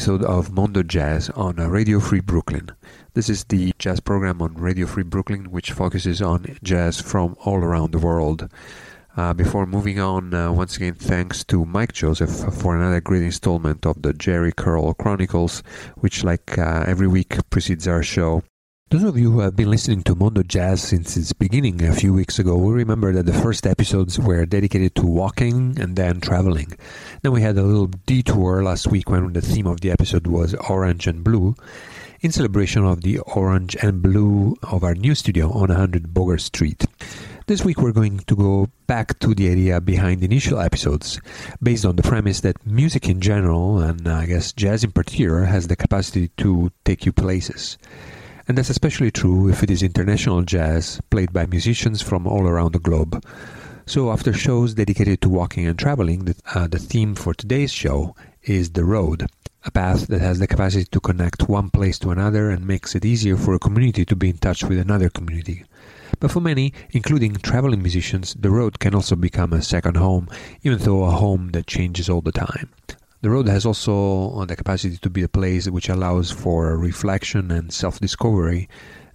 episode of Mondo Jazz on Radio Free Brooklyn. This is the jazz program on Radio Free Brooklyn, which focuses on jazz from all around the world. Uh, before moving on, uh, once again, thanks to Mike Joseph for another great installment of the Jerry Curl Chronicles, which, like uh, every week, precedes our show. Those of you who have been listening to Mondo Jazz since its beginning a few weeks ago will remember that the first episodes were dedicated to walking and then traveling. Then we had a little detour last week when the theme of the episode was orange and blue, in celebration of the orange and blue of our new studio on 100 Bogart Street. This week we're going to go back to the idea behind the initial episodes, based on the premise that music in general, and I guess jazz in particular, has the capacity to take you places. And that's especially true if it is international jazz played by musicians from all around the globe. So, after shows dedicated to walking and traveling, the, uh, the theme for today's show is the road, a path that has the capacity to connect one place to another and makes it easier for a community to be in touch with another community. But for many, including traveling musicians, the road can also become a second home, even though a home that changes all the time. The road has also uh, the capacity to be a place which allows for reflection and self discovery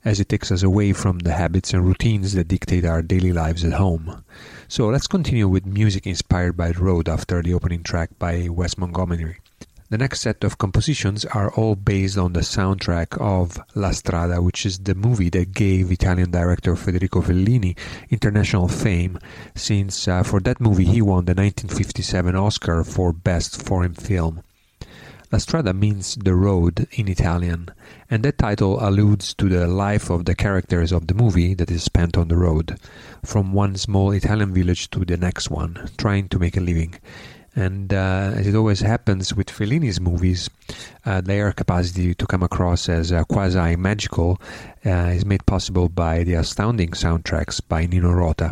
as it takes us away from the habits and routines that dictate our daily lives at home. So let's continue with music inspired by the road after the opening track by Wes Montgomery. The next set of compositions are all based on the soundtrack of La Strada, which is the movie that gave Italian director Federico Fellini international fame, since uh, for that movie he won the 1957 Oscar for Best Foreign Film. La Strada means the road in Italian, and that title alludes to the life of the characters of the movie that is spent on the road, from one small Italian village to the next one, trying to make a living. And uh, as it always happens with Fellini's movies, uh, their capacity to come across as uh, quasi magical is made possible by the astounding soundtracks by Nino Rota,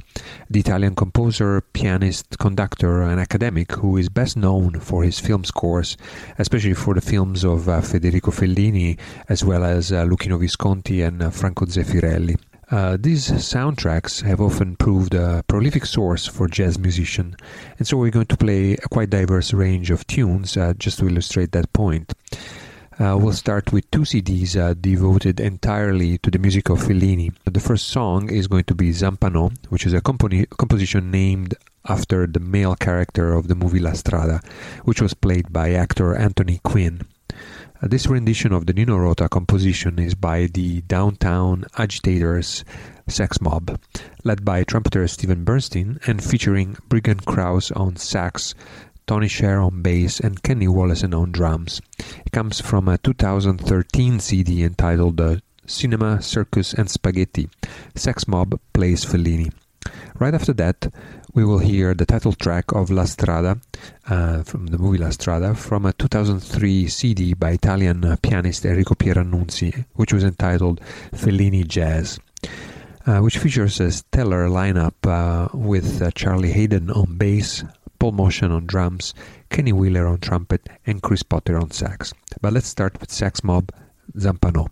the Italian composer, pianist, conductor, and academic who is best known for his film scores, especially for the films of uh, Federico Fellini, as well as uh, Luchino Visconti and uh, Franco Zeffirelli. Uh, these soundtracks have often proved a prolific source for jazz musicians, and so we're going to play a quite diverse range of tunes uh, just to illustrate that point. Uh, we'll start with two CDs uh, devoted entirely to the music of Fellini. The first song is going to be Zampano, which is a composition named after the male character of the movie La Strada, which was played by actor Anthony Quinn. Uh, this rendition of the Nino Rota composition is by the Downtown Agitators Sex Mob, led by trumpeter Steven Bernstein and featuring Briggan Krauss on sax, Tony Scherr on bass, and Kenny Wollesen on drums. It comes from a 2013 CD entitled uh, Cinema, Circus, and Spaghetti. Sex Mob plays Fellini. Right after that, we will hear the title track of La Strada uh, from the movie La Strada from a 2003 CD by Italian pianist Enrico Pieranunzi, which was entitled Fellini Jazz. Uh, which features a stellar lineup uh, with uh, Charlie Haden on bass, Paul Motian on drums, Kenny Wheeler on trumpet, and Chris Potter on sax. But let's start with Sex Mob Zampano.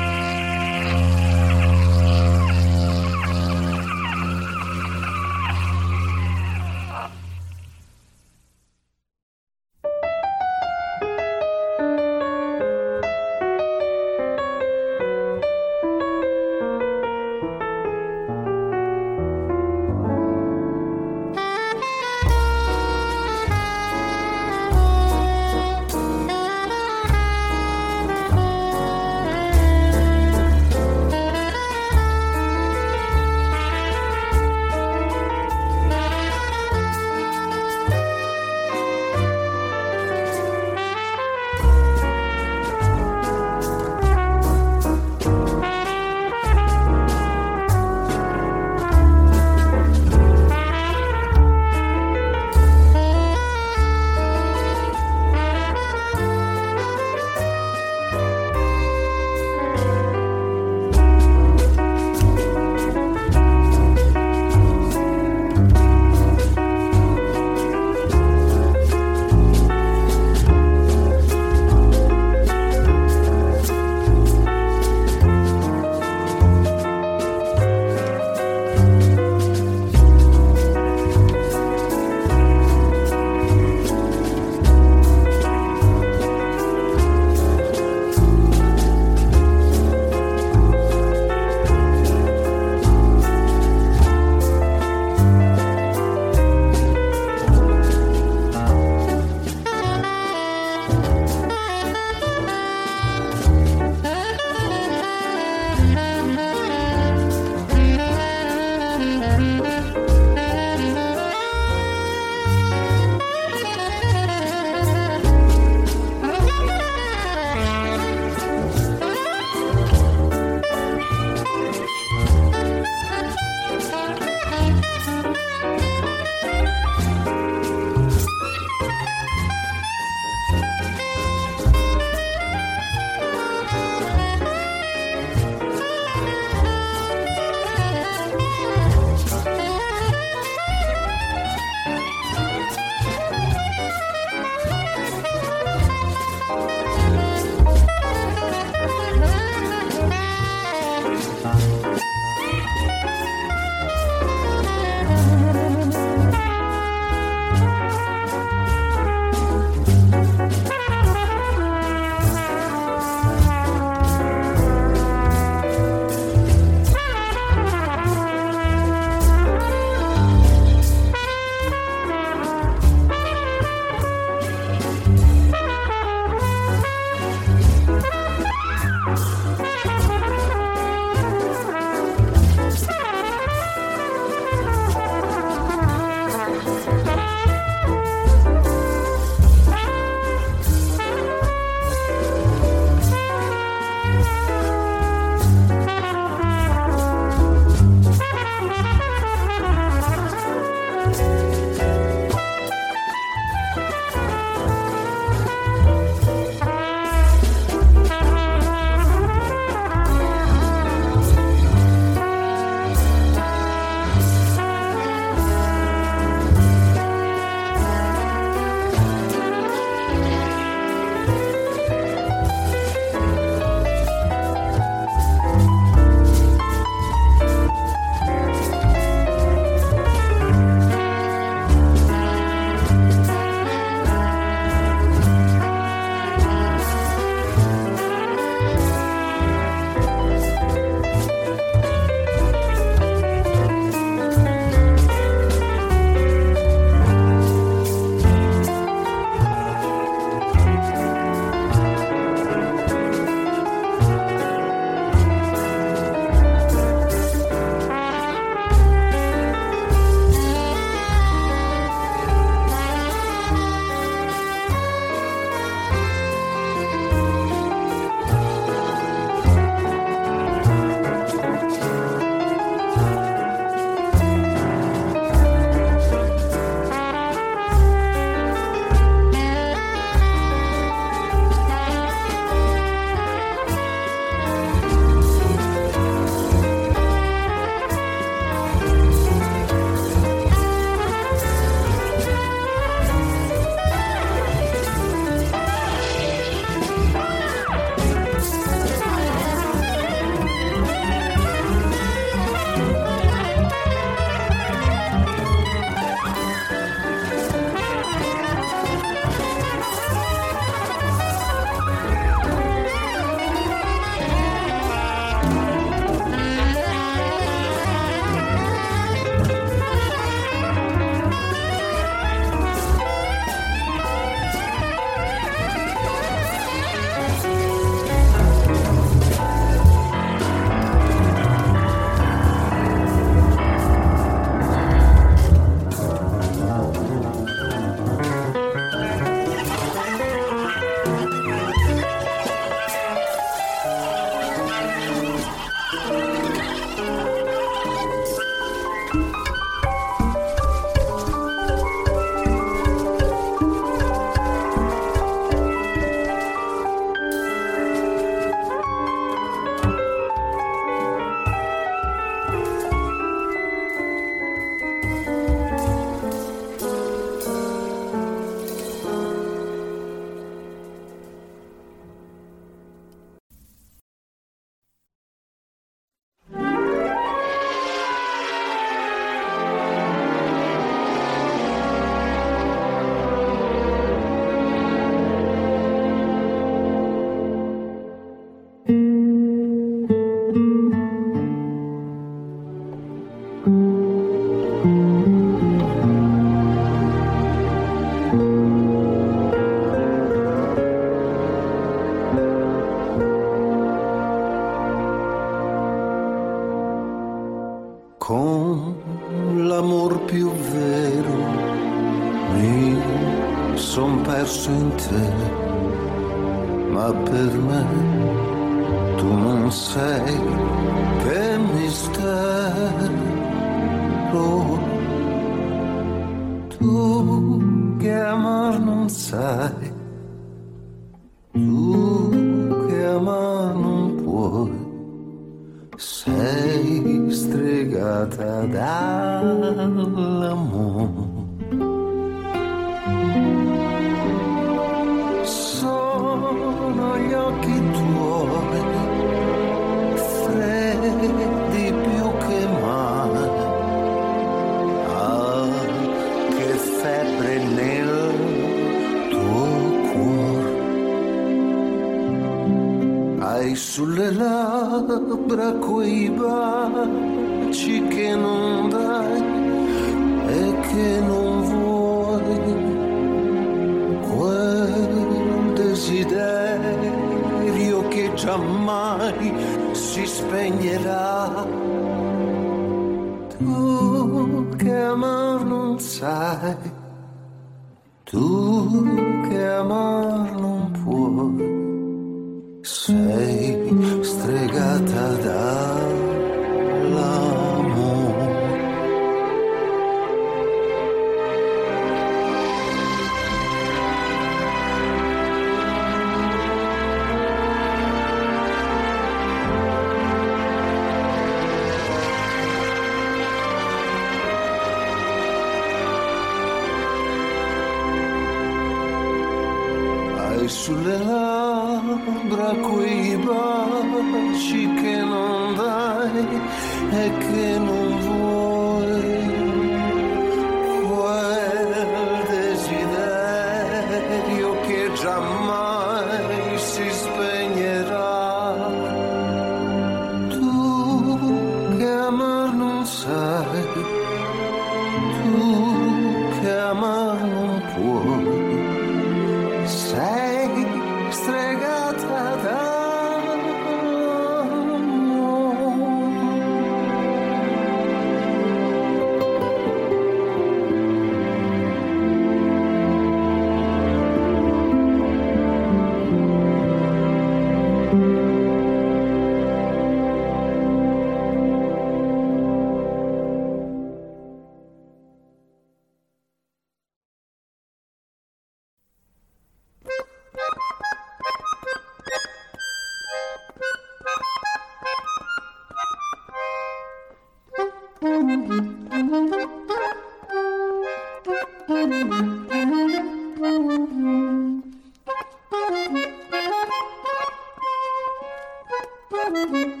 Mm-hmm.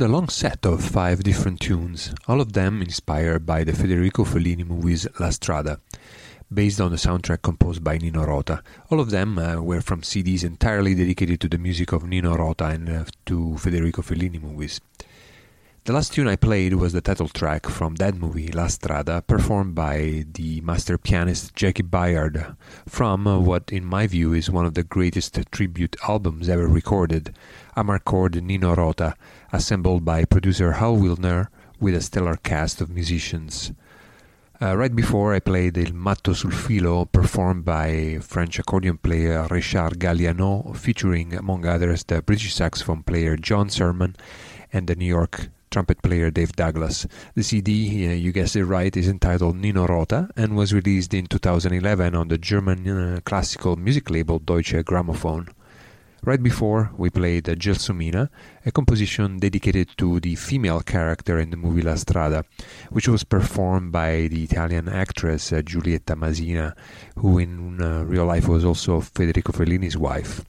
Heard a long set of five different tunes, all of them inspired by the Federico Fellini movies La Strada, based on the soundtrack composed by Nino Rota. All of them uh, were from CDs entirely dedicated to the music of Nino Rota and uh, to Federico Fellini movies. The last tune I played was the title track from that movie, La Strada, performed by the master pianist Jaki Byard from what, in my view, is one of the greatest tribute albums ever recorded, Amarcord Nino Rota, assembled by producer Hal Willner with a stellar cast of musicians. Uh, right before I played Il Matto sul Filo, performed by French accordion player Richard Galliano, featuring, among others, the British saxophone player John Surman and the New York trumpet player Dave Douglas. The CD, uh, you guessed it right, is entitled Nino Rota and was released in 2011 on the German uh, classical music label Deutsche Grammophon. Right before, we played uh, Gelsomina, a composition dedicated to the female character in the movie La Strada, which was performed by the Italian actress uh, Giulietta Masina, who in uh, real life was also Federico Fellini's wife.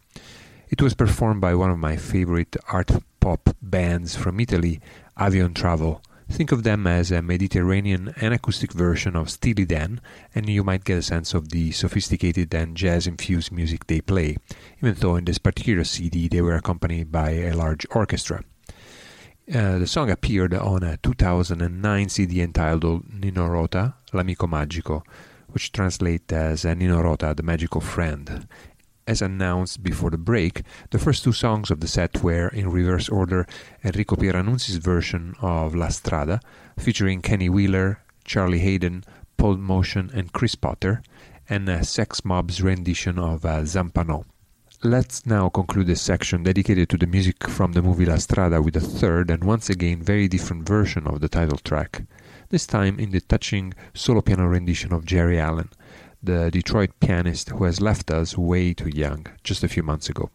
It was performed by one of my favorite art pop bands from Italy, Avion Travel. Think of them as a Mediterranean and acoustic version of Steely Dan, and you might get a sense of the sophisticated and jazz infused music they play, even though in this particular CD they were accompanied by a large orchestra. Uh, the song appeared on a 2009 CD entitled Nino Rota, L'Amico Magico, which translates as Nino Rota, the Magical Friend, as announced before the break, the first two songs of the set were, in reverse order, Enrico Pieranunzi's version of La Strada, featuring Kenny Wheeler, Charlie Haden, Paul Motian, and Chris Potter, and uh, Sex Mob's rendition of uh, Zampano. Let's now conclude this section dedicated to the music from the movie La Strada with a third and once again very different version of the title track, this time in the touching solo piano rendition of Geri Allen the Detroit pianist who has left us way too young just a few months ago.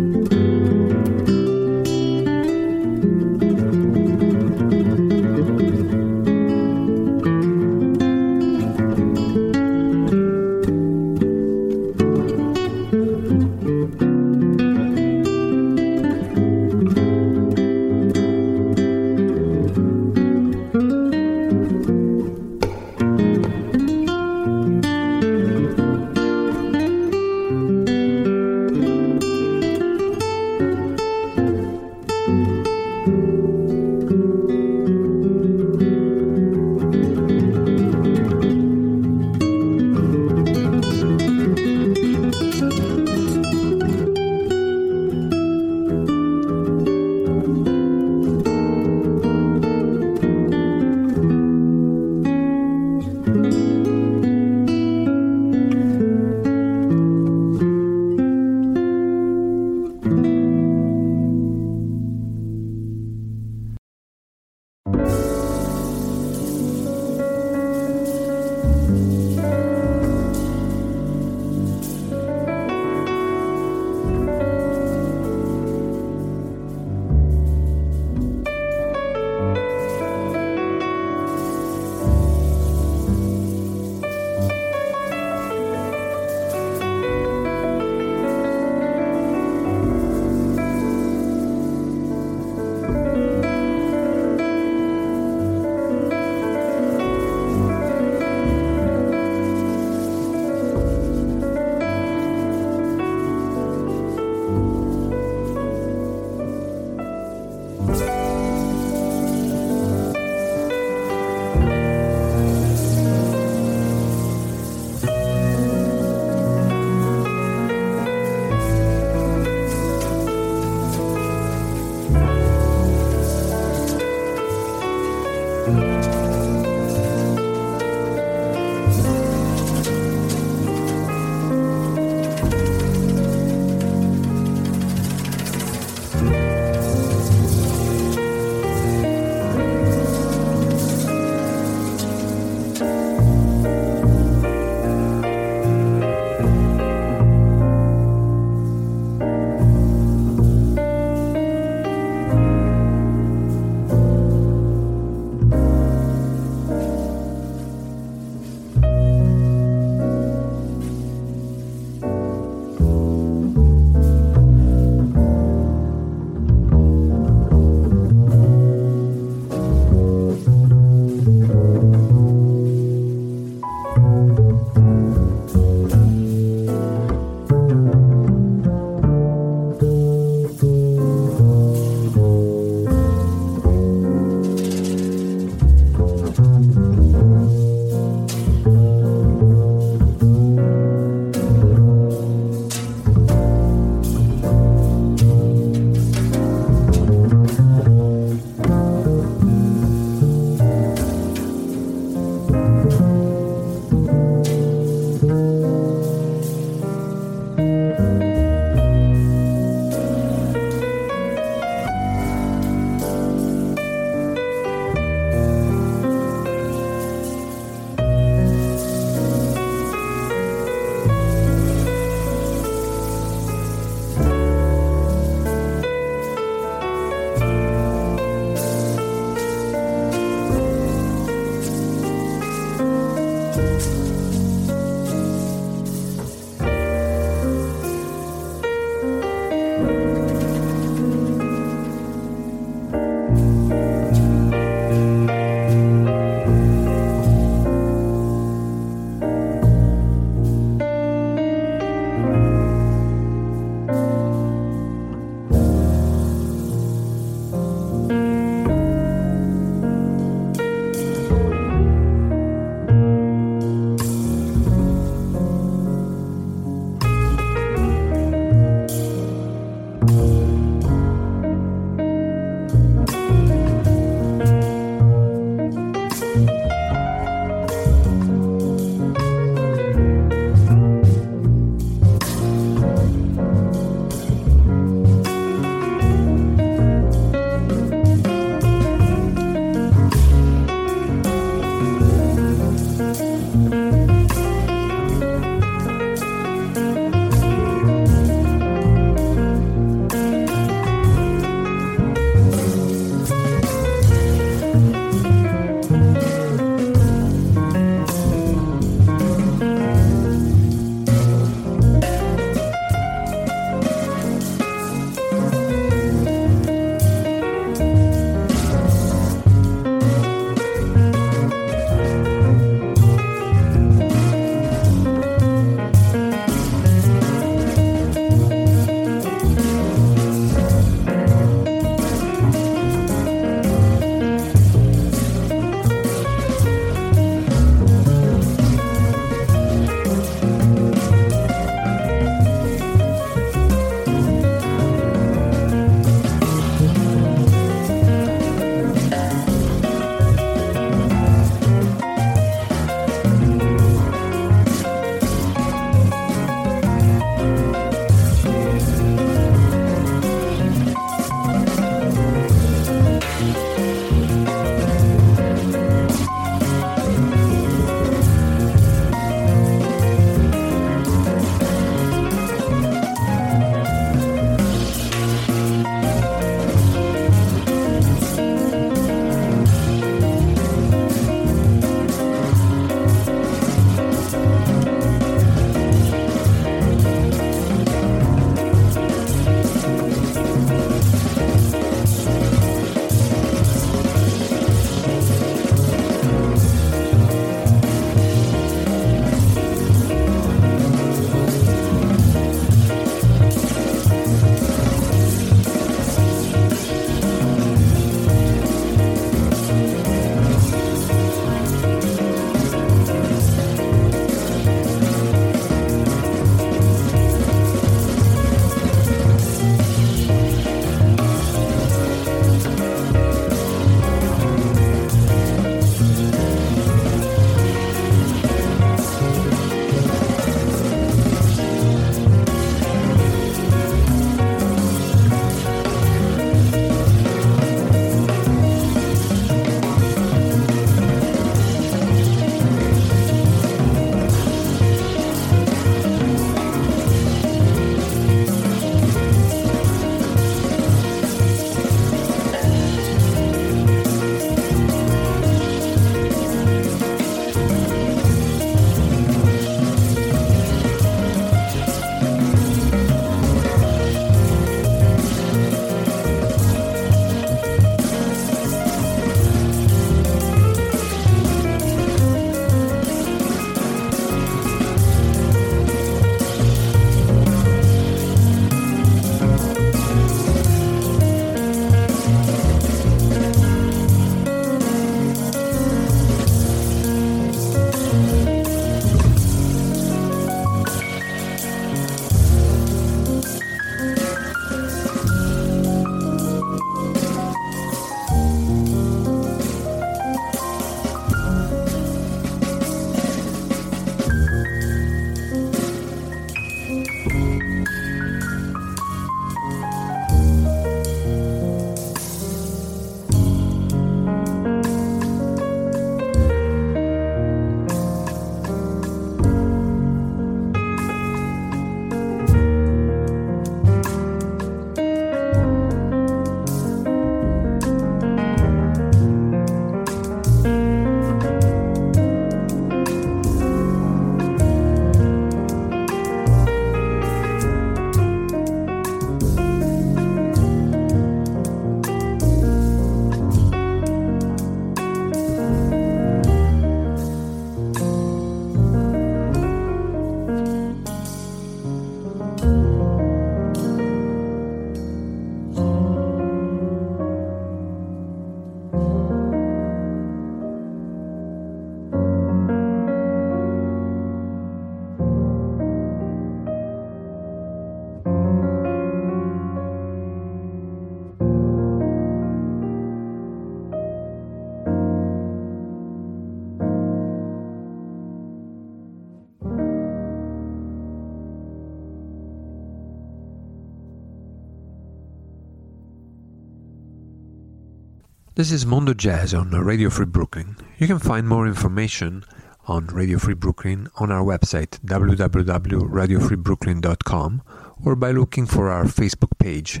This is Mondo Jazz on Radio Free Brooklyn. You can find more information on Radio Free Brooklyn on our website www.radiofreebrooklyn.com or by looking for our Facebook page.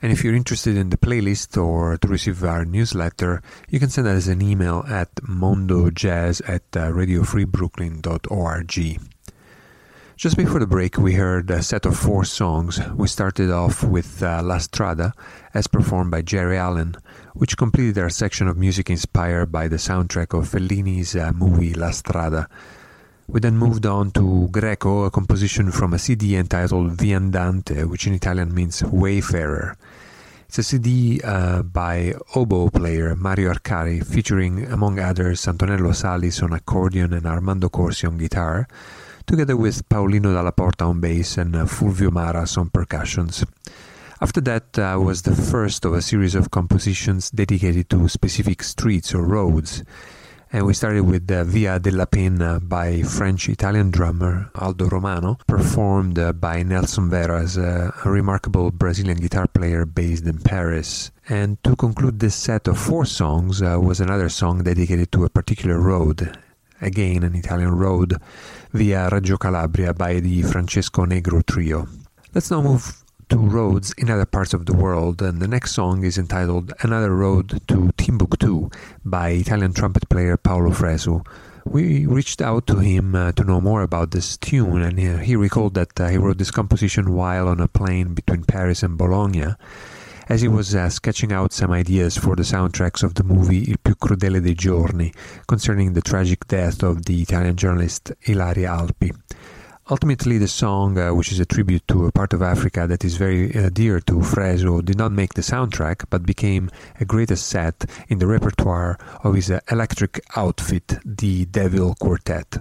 And if you're interested in the playlist or to receive our newsletter, you can send us an email at mondojazz at uh, radiofreebrooklyn.org. Just before the break, we heard a set of four songs. We started off with uh, La Strada, as performed by Geri Allen, which completed our section of music inspired by the soundtrack of Fellini's uh, movie La Strada. We then moved on to Greco, a composition from a CD entitled Viandante, which in Italian means Wayfarer. It's a CD uh, by oboe player Mario Arcari, featuring, among others, Antonello Salis on accordion and Armando Corsi on guitar together with Paolino Dalla Porta on bass and uh, Fulvio Maras on percussions. After that uh, was the first of a series of compositions dedicated to specific streets or roads. And we started with uh, Via della Penna by French-Italian drummer Aldo Romano, performed uh, by Nelson Veras, a remarkable Brazilian guitar player based in Paris. And to conclude this set of four songs uh, was another song dedicated to a particular road, again an Italian road, via Reggio Calabria by the Francesco Negro Trio. Let's now move to roads in other parts of the world, and the next song is entitled Another Road to Timbuktu by Italian trumpet player Paolo Fresu. We reached out to him uh, to know more about this tune, and he, he recalled that uh, he wrote this composition while on a plane between Paris and Bologna as he was uh, sketching out some ideas for the soundtracks of the movie Il più crudele dei giorni, concerning the tragic death of the Italian journalist Ilaria Alpi. Ultimately, the song, uh, which is a tribute to a part of Africa that is very uh, dear to Fresu, did not make the soundtrack, but became a great asset in the repertoire of his uh, electric outfit, the Devil Quartet.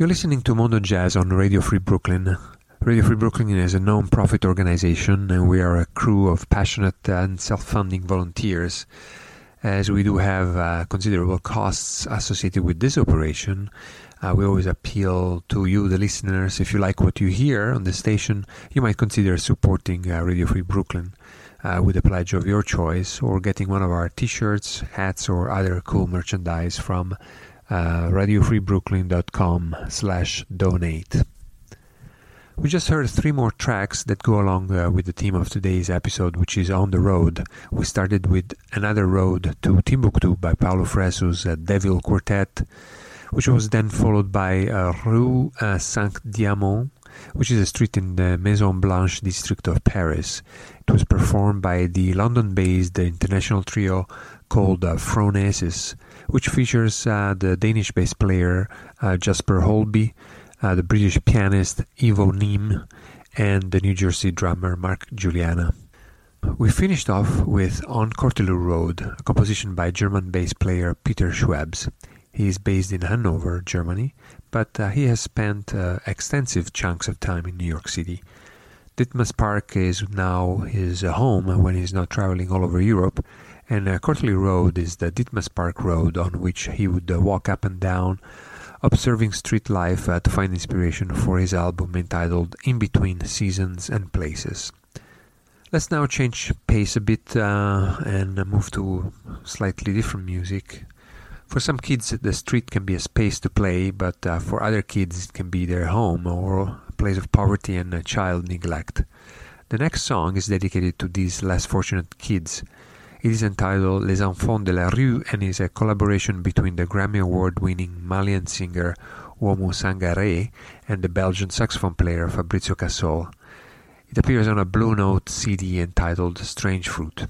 You're listening to Mondo Jazz on Radio Free Brooklyn. Radio Free Brooklyn is a non-profit organization and we are a crew of passionate and self-funding volunteers. As we do have uh, considerable costs associated with this operation, uh, we always appeal to you, the listeners. If you like what you hear on the station, you might consider supporting uh, Radio Free Brooklyn uh, with a pledge of your choice or getting one of our t-shirts, hats, or other cool merchandise from uh, radiofreebrooklyn.com slash donate. We just heard three more tracks that go along uh, with the theme of today's episode, which is On the Road. We started with Another Road to Timbuktu by Paolo Fresu's uh, Devil Quartet, which was then followed by uh, Rue uh, Cinq Diamants, which is a street in the Maison Blanche district of Paris. It was performed by the London-based international trio called uh, Phronesis, which features uh, the Danish bass player uh, Jasper Høiby, uh, the British pianist Ivo Neame, and the New Jersey drummer Mark Guiliana. We finished off with On Cortelyou Road, a composition by German bass player Peter Schwebs. He is based in Hanover, Germany, but uh, he has spent uh, extensive chunks of time in New York City. Ditmas Park is now his home when he's not traveling all over Europe, and uh, Cortelyou Road is the Ditmas Park road on which he would uh, walk up and down observing street life uh, to find inspiration for his album entitled In Between Seasons and Places. Let's now change pace a bit uh, and move to slightly different music. For some kids, the street can be a space to play, but uh, for other kids, it can be their home or a place of poverty and child neglect. The next song is dedicated to these less fortunate kids. It is entitled Les Enfants de la Rue and is a collaboration between the Grammy Award winning Malian singer Oumou Sangaré and the Belgian saxophone player Fabrizio Cassol. It appears on a Blue Note CD entitled Strange Fruit.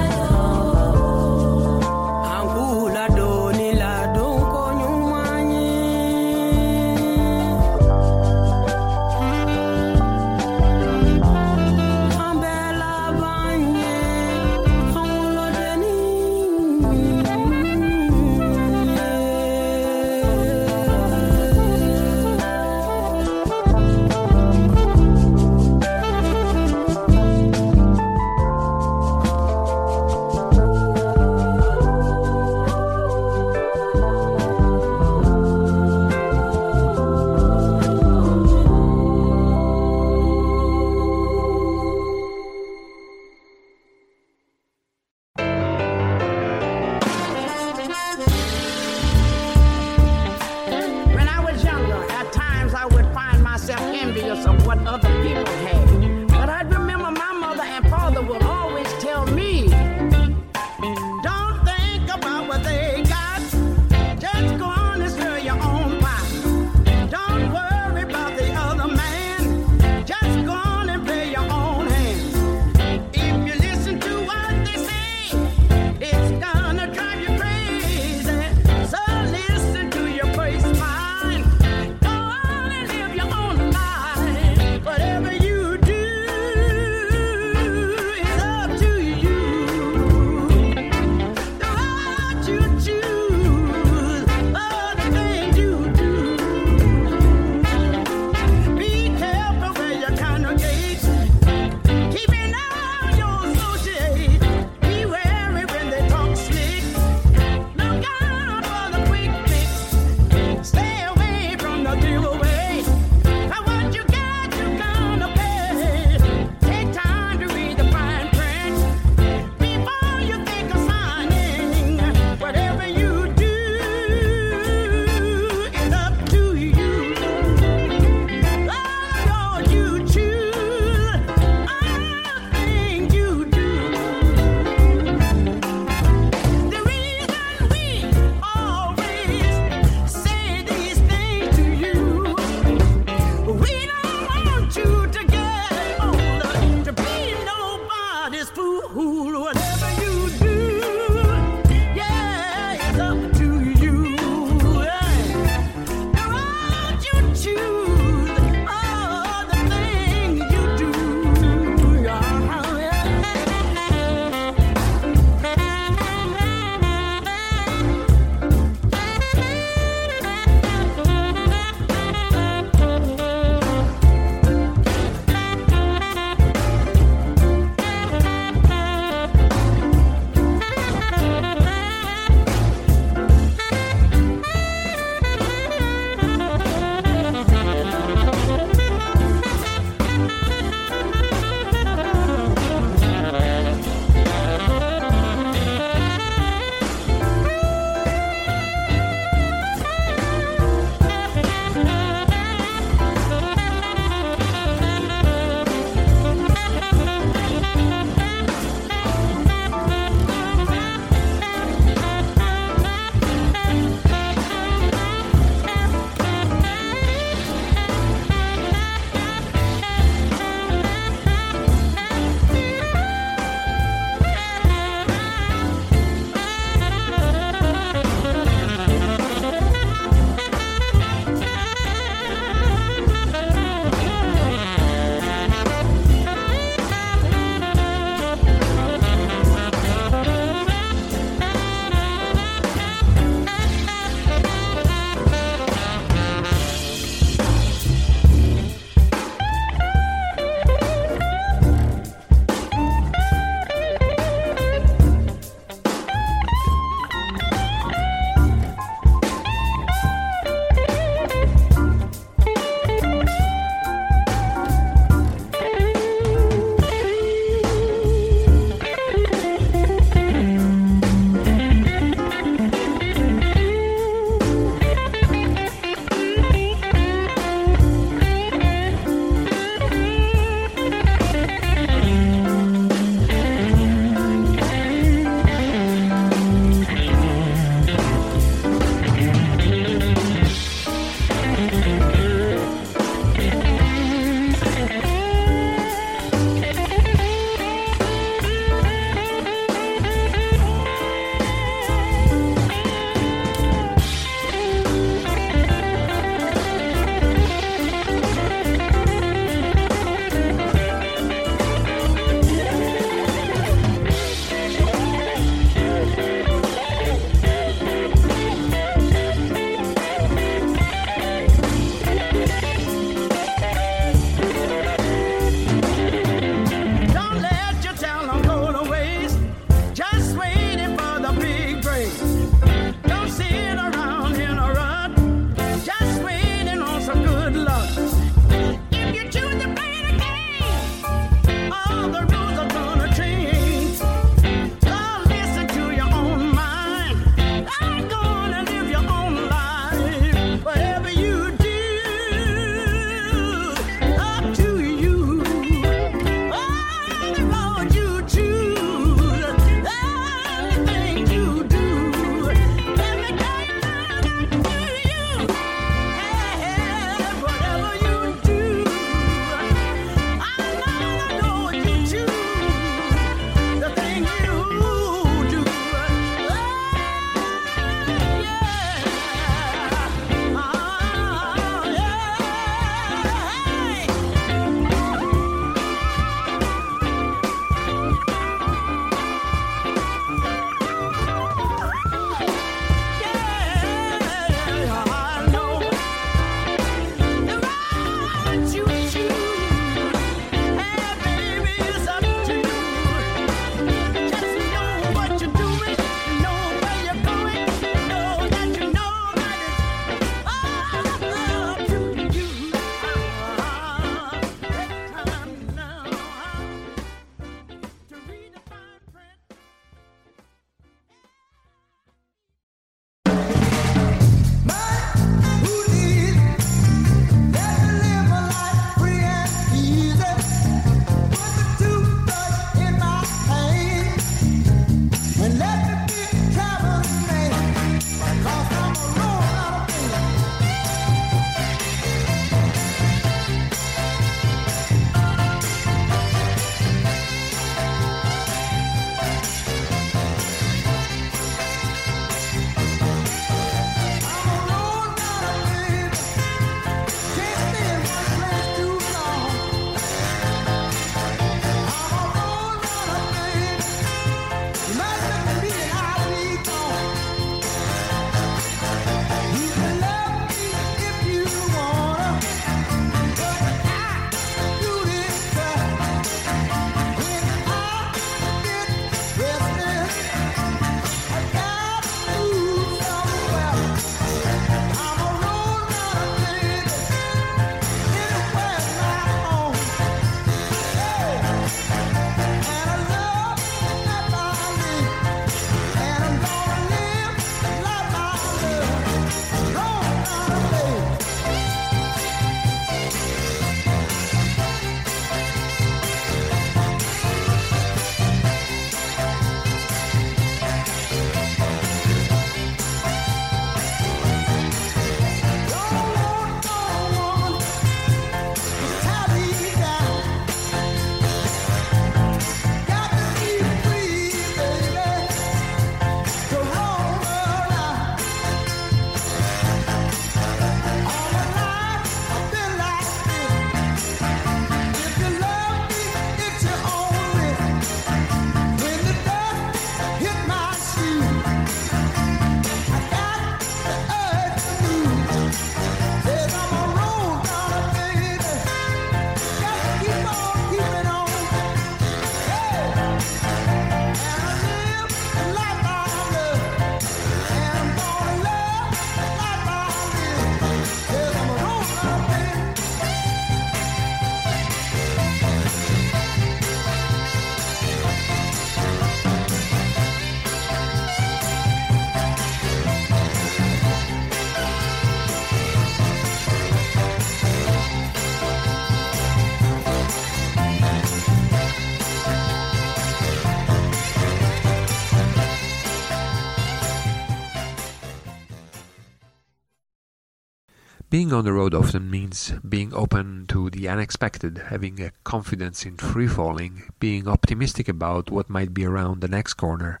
Being on the road often means being open to the unexpected, having a confidence in free falling, being optimistic about what might be around the next corner,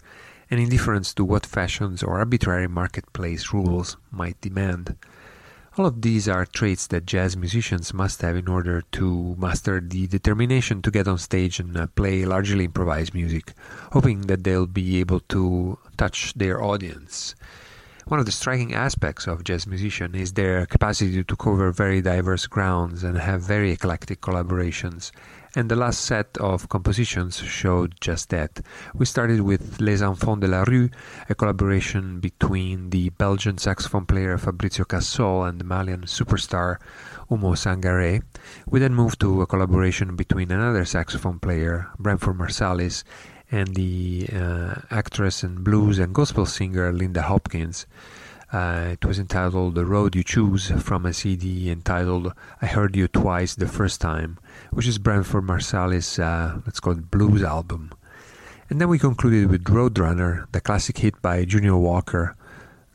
and indifference to what fashions or arbitrary marketplace rules might demand. All of these are traits that jazz musicians must have in order to master the determination to get on stage and uh, play largely improvised music, hoping that they'll be able to touch their audience. One of the striking aspects of jazz musician is their capacity to cover very diverse grounds and have very eclectic collaborations. And the last set of compositions showed just that. We started with Les Enfants de la Rue, a collaboration between the Belgian saxophone player Fabrizio Cassol and the Malian superstar Oumou Sangaré. We then moved to a collaboration between another saxophone player, Branford Marsalis, and the uh, actress and blues and gospel singer Linda Hopkins. Uh, it was entitled The Road You Choose from a CD entitled I Heard You Twice the First Time, which is Branford Marsalis' uh, let's call it blues album. And then we concluded with Roadrunner, the classic hit by Junior Walker.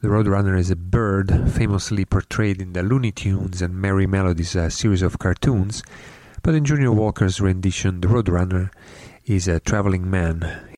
The Roadrunner is a bird famously portrayed in the Looney Tunes and Merrie Melodies uh, series of cartoons, but in Junior Walker's rendition, the Roadrunner is a traveling man.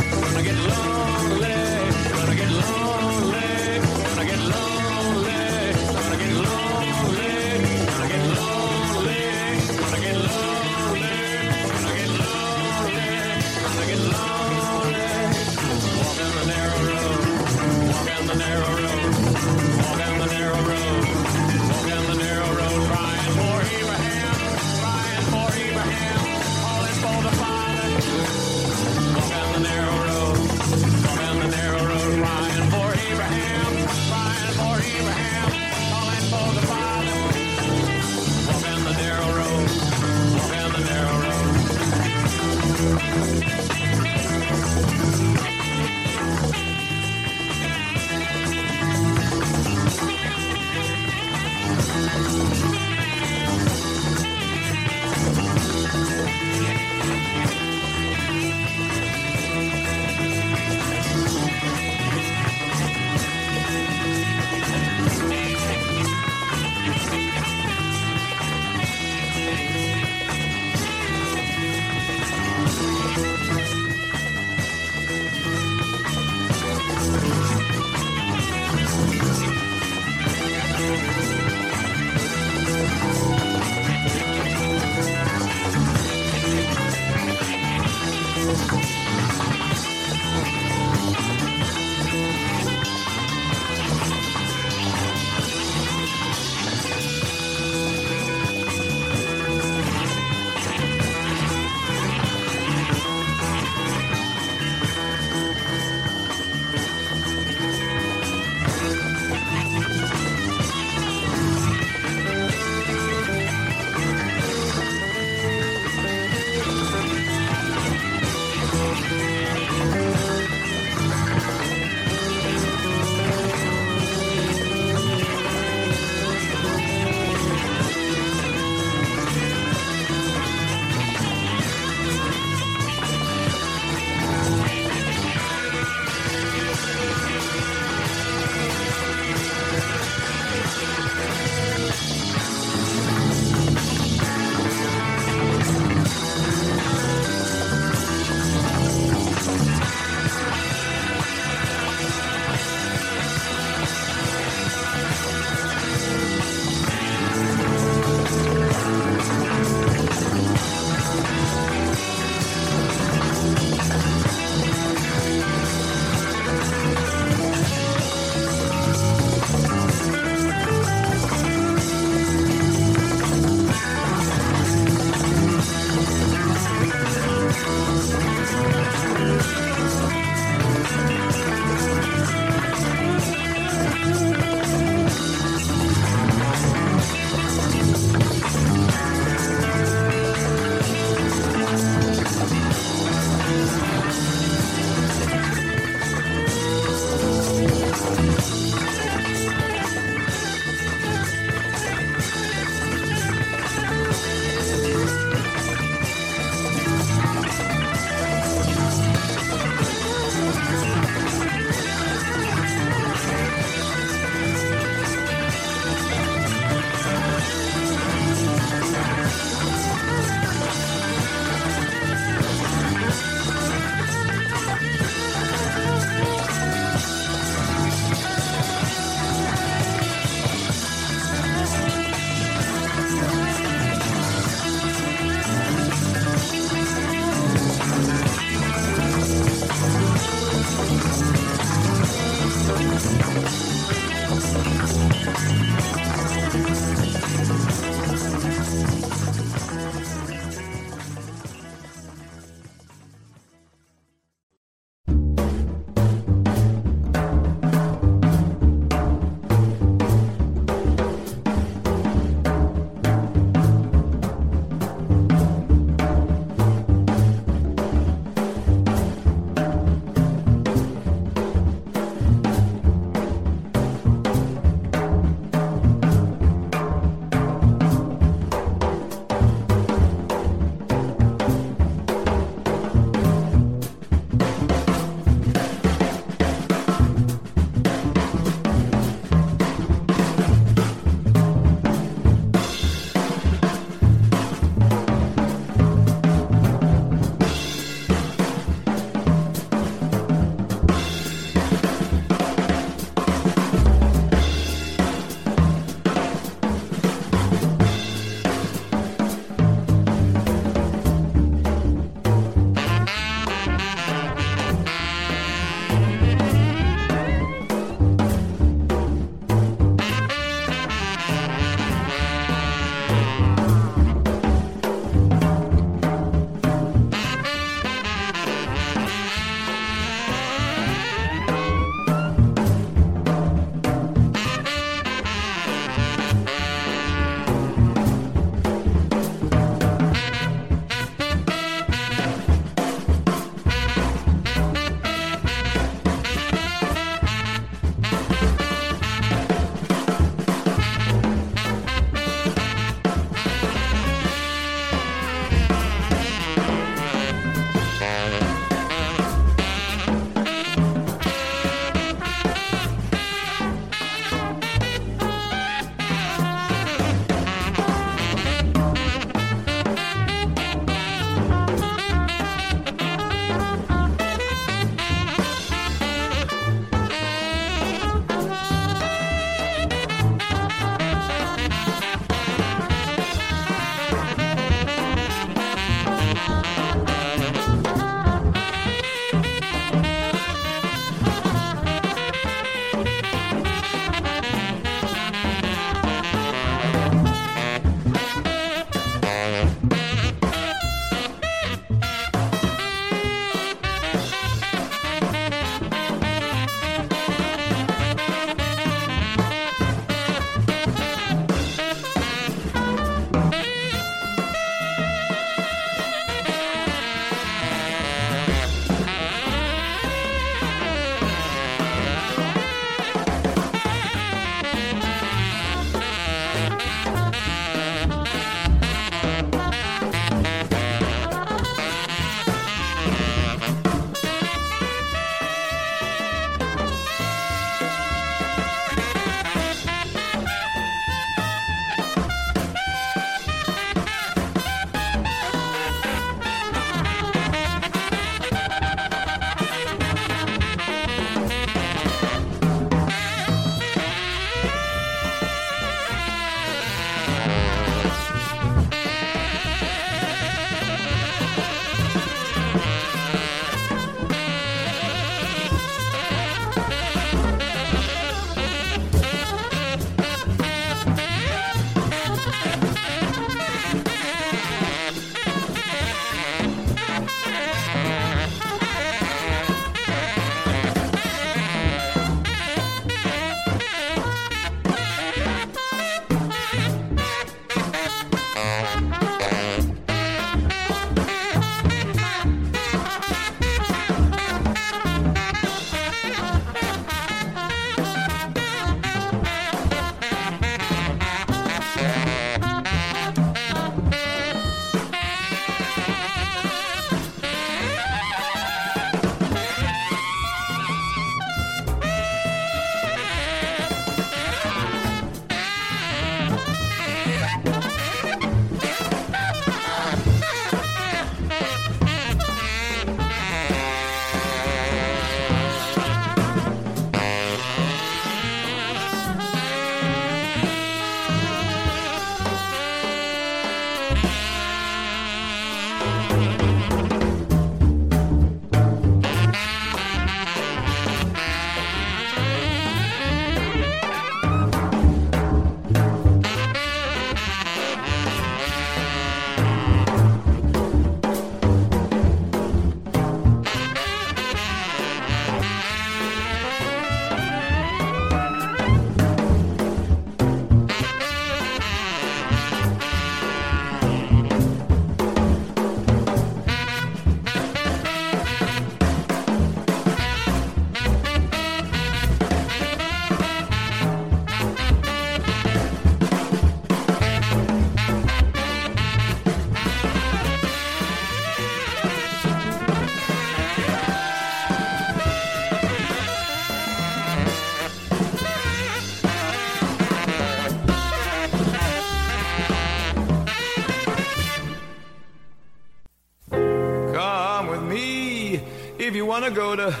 Go to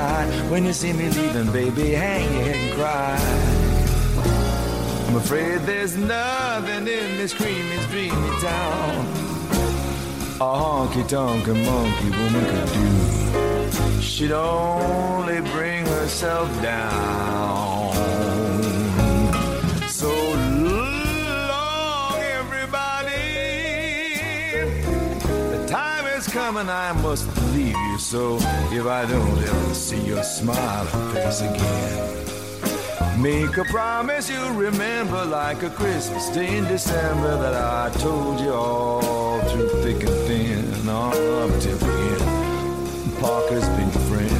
high. When you see me leaving, baby, hang your head and cry. I'm afraid there's nothing in this creamy, dreamy town a honky tonk monkey woman could do. She'd only bring herself down. So long, everybody. The time is coming, I must. So if I don't ever see your smiling face again, make a promise you'll remember like a Christmas day in December that I told you all through thick and thin, all up to the end. Parker's been your friend.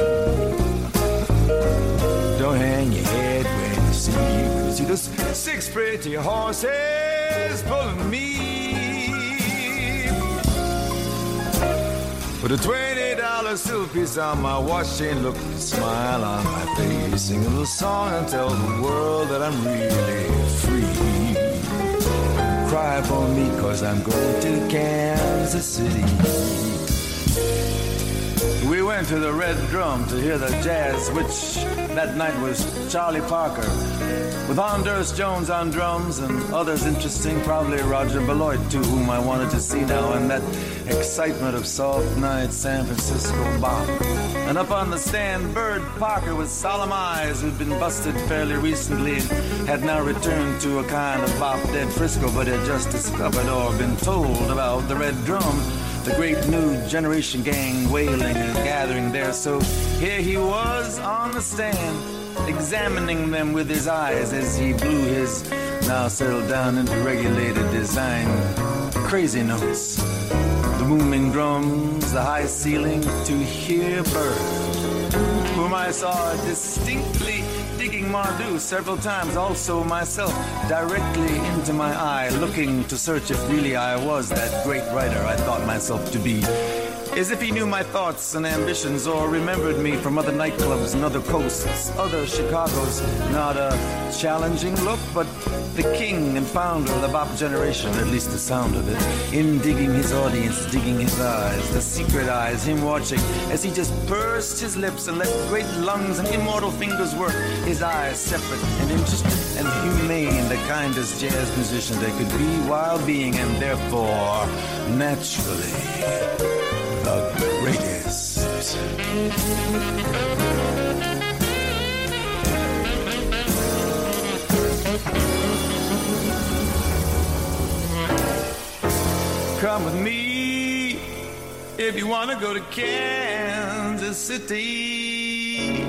Don't hang your head when you see you see those six pretty horses pulling me. for the 20 the silkies on my wash chain, look, smile on my face. Sing a little song and tell the world that I'm really free. Cry for me, cause I'm going to Kansas City. We went to the Red Drum to hear the jazz, which that night was Charlie Parker, with Anders Jones on drums and others interesting, probably Roger Beloit, too, whom I wanted to see now, and that excitement of soft night San Francisco bop. And up on the stand, Bird Parker with solemn eyes, who'd been busted fairly recently, had now returned to a kind of bop dead Frisco, but had just discovered or been told about the Red Drum the great new generation gang wailing and gathering there. So here he was on the stand, examining them with his eyes as he blew his now settled down into regulated design crazy notes. Booming drums, the high ceiling to hear birds, whom I saw distinctly digging Mardou several times, also myself, directly into my eye, looking to search if really I was that great writer I thought myself to be. As if he knew my thoughts and ambitions or remembered me from other nightclubs and other coasts, other Chicagos. Not a challenging look, but the king and founder of the bop generation, at least the sound of it. In digging his audience, digging his eyes, the secret eyes, him watching as he just pursed his lips and let great lungs and immortal fingers work. His eyes separate and interested and humane, the kindest jazz musician they could be while being, and therefore, naturally the greatest. Come with me if you want to go to Kansas City.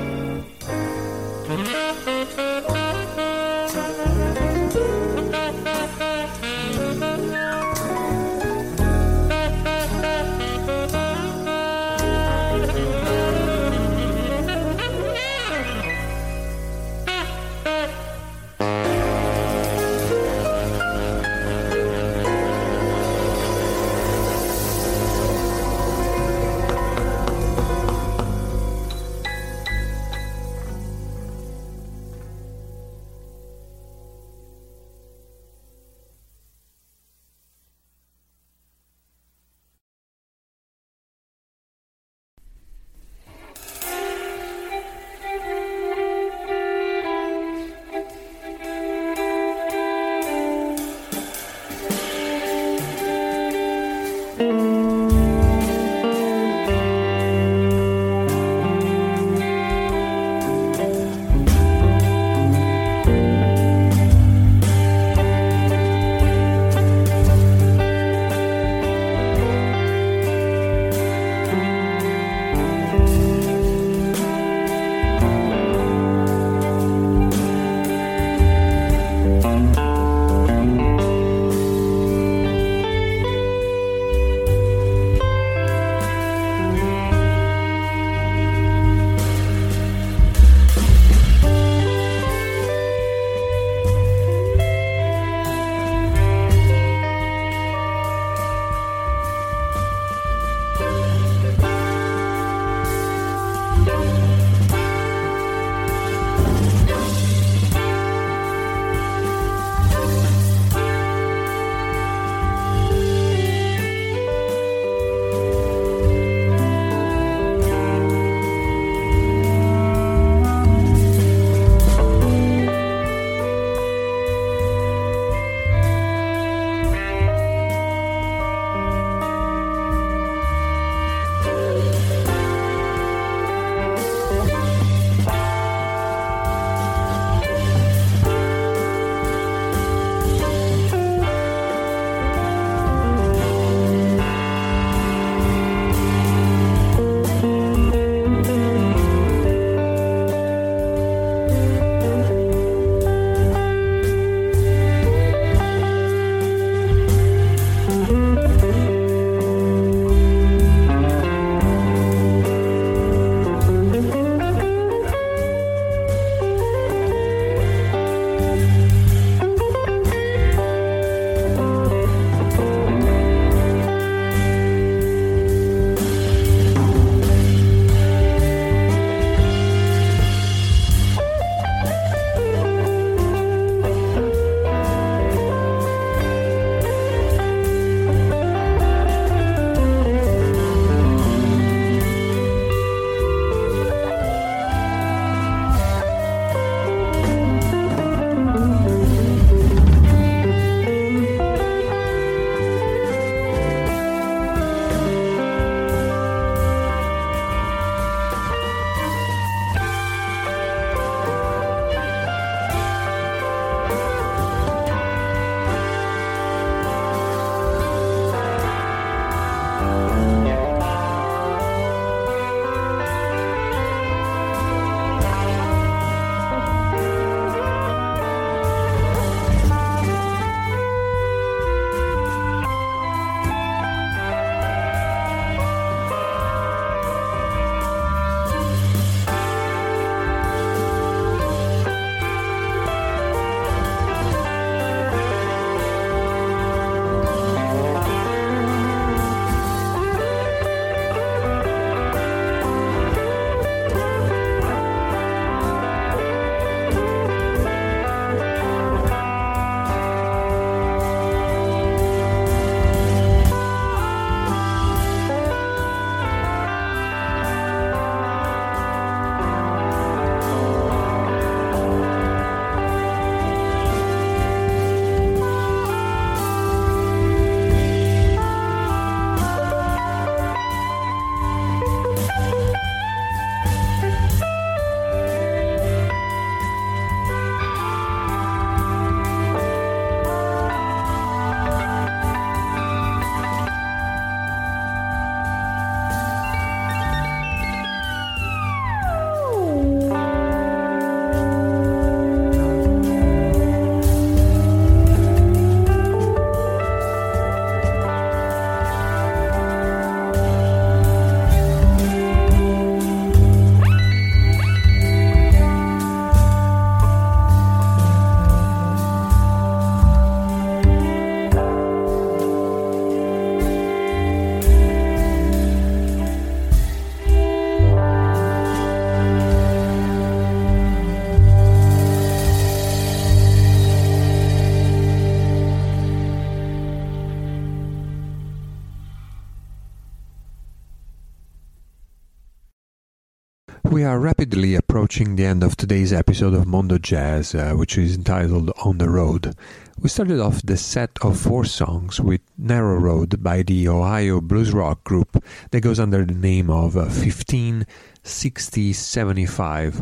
Are rapidly approaching the end of today's episode of Mondo Jazz, uh, which is entitled On the Road. We started off the set of four songs with Narrow Road by the Ohio blues rock group that goes under the name of uh, 156075,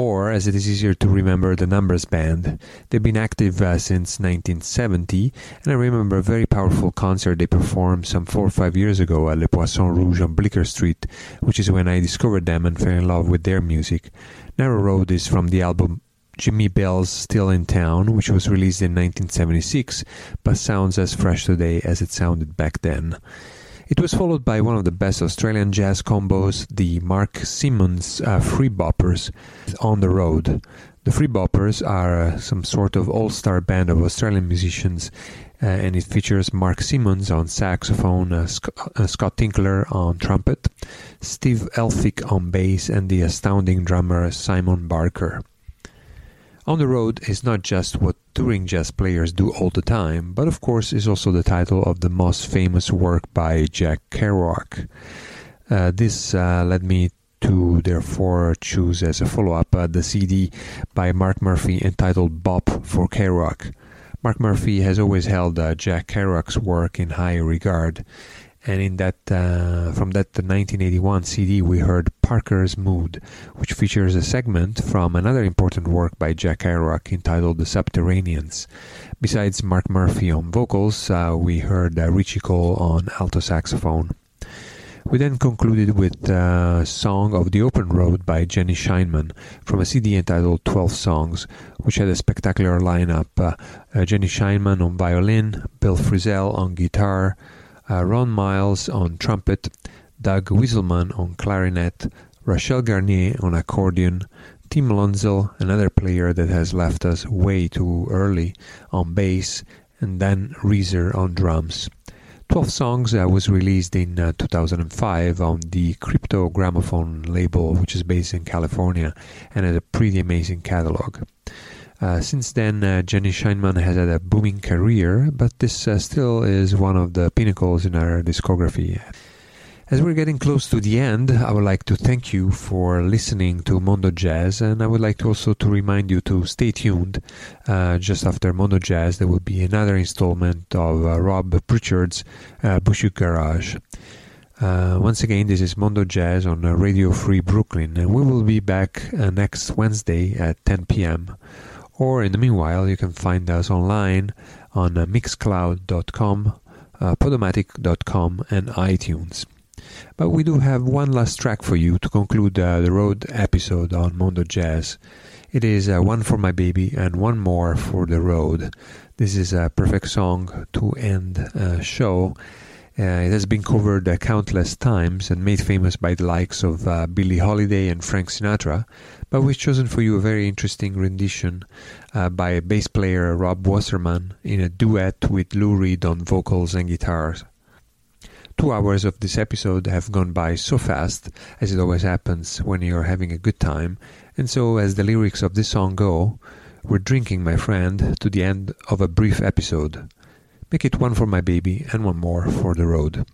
or as it is easier to remember, the Numbers Band. They've been active uh, since 1970, and I remember a very powerful concert they performed some four or five years ago at Le Poisson Rouge on Bleecker Street, which is when I discovered them and fell in love with their music. Narrow Road is from the album Jimmy Bell's Still in Town, which was released in 1976, but sounds as fresh today as it sounded back then. It was followed by one of the best Australian jazz combos, the Mark Simmonds uh, Free Boppers, On the Road. The Free Boppers are uh, some sort of all star band of Australian musicians, uh, and it features Mark Simmonds on saxophone, uh, Sc- uh, Scott Tinkler on trumpet, Steve Elphick on bass, and the astounding drummer Simon Barker. On the Road is not just what touring jazz players do all the time, but of course is also the title of the most famous work by Jack Kerouac. Uh, this uh, led me to therefore choose as a follow up uh, the CD by Mark Murphy entitled Bop for Kerouac. Mark Murphy has always held uh, Jack Kerouac's work in high regard, and in that uh, from that 1981 CD we heard Parker's Mood, which features a segment from another important work by Jack Kerouac entitled The Subterraneans. Besides Mark Murphy on vocals, uh, we heard uh, Richie Cole on alto saxophone. We then concluded with uh, Song of the Open Road by Jenny Scheinman from a CD entitled 12 Songs, which had a spectacular lineup. Uh, uh, Jenny Scheinman on violin, Bill Frisell on guitar, Ron Miles on trumpet, Doug Wieselman on clarinet, Rachelle Garniez on accordion, Tim Luntzel, another player that has left us way too early, on bass, and Dan Rieser on drums. 12 Songs uh, was released in uh, 2005 on the Crypto Gramophone label, which is based in California and has a pretty amazing catalog. Uh, since then, uh, Jenny Scheinman has had a booming career, but this uh, still is one of the pinnacles in her discography. As we're getting close to the end, I would like to thank you for listening to Mondo Jazz, and I would like to also to remind you to stay tuned. Uh, just after Mondo Jazz, there will be another installment of uh, Rob Pritchard's uh, Bushwick Garage. Uh, once again, this is Mondo Jazz on Radio Free Brooklyn, and we will be back uh, next Wednesday at 10 p.m. Or in the meanwhile, you can find us online on uh, mixcloud.com, uh, podomatic.com, and iTunes. But we do have one last track for you to conclude uh, the road episode on Mondo Jazz. It is uh, one for my baby and one more for the road. This is a perfect song to end a show. Uh, it has been covered uh, countless times and made famous by the likes of uh, Billie Holiday and Frank Sinatra, but we've chosen for you a very interesting rendition uh, by bass player Rob Wasserman in a duet with Lou Reed on vocals and guitars. Two hours of this episode have gone by so fast, as it always happens when you're having a good time, and so, as the lyrics of this song go, we're drinking, my friend, to the end of a brief episode. Make it one for my baby and one more for the road.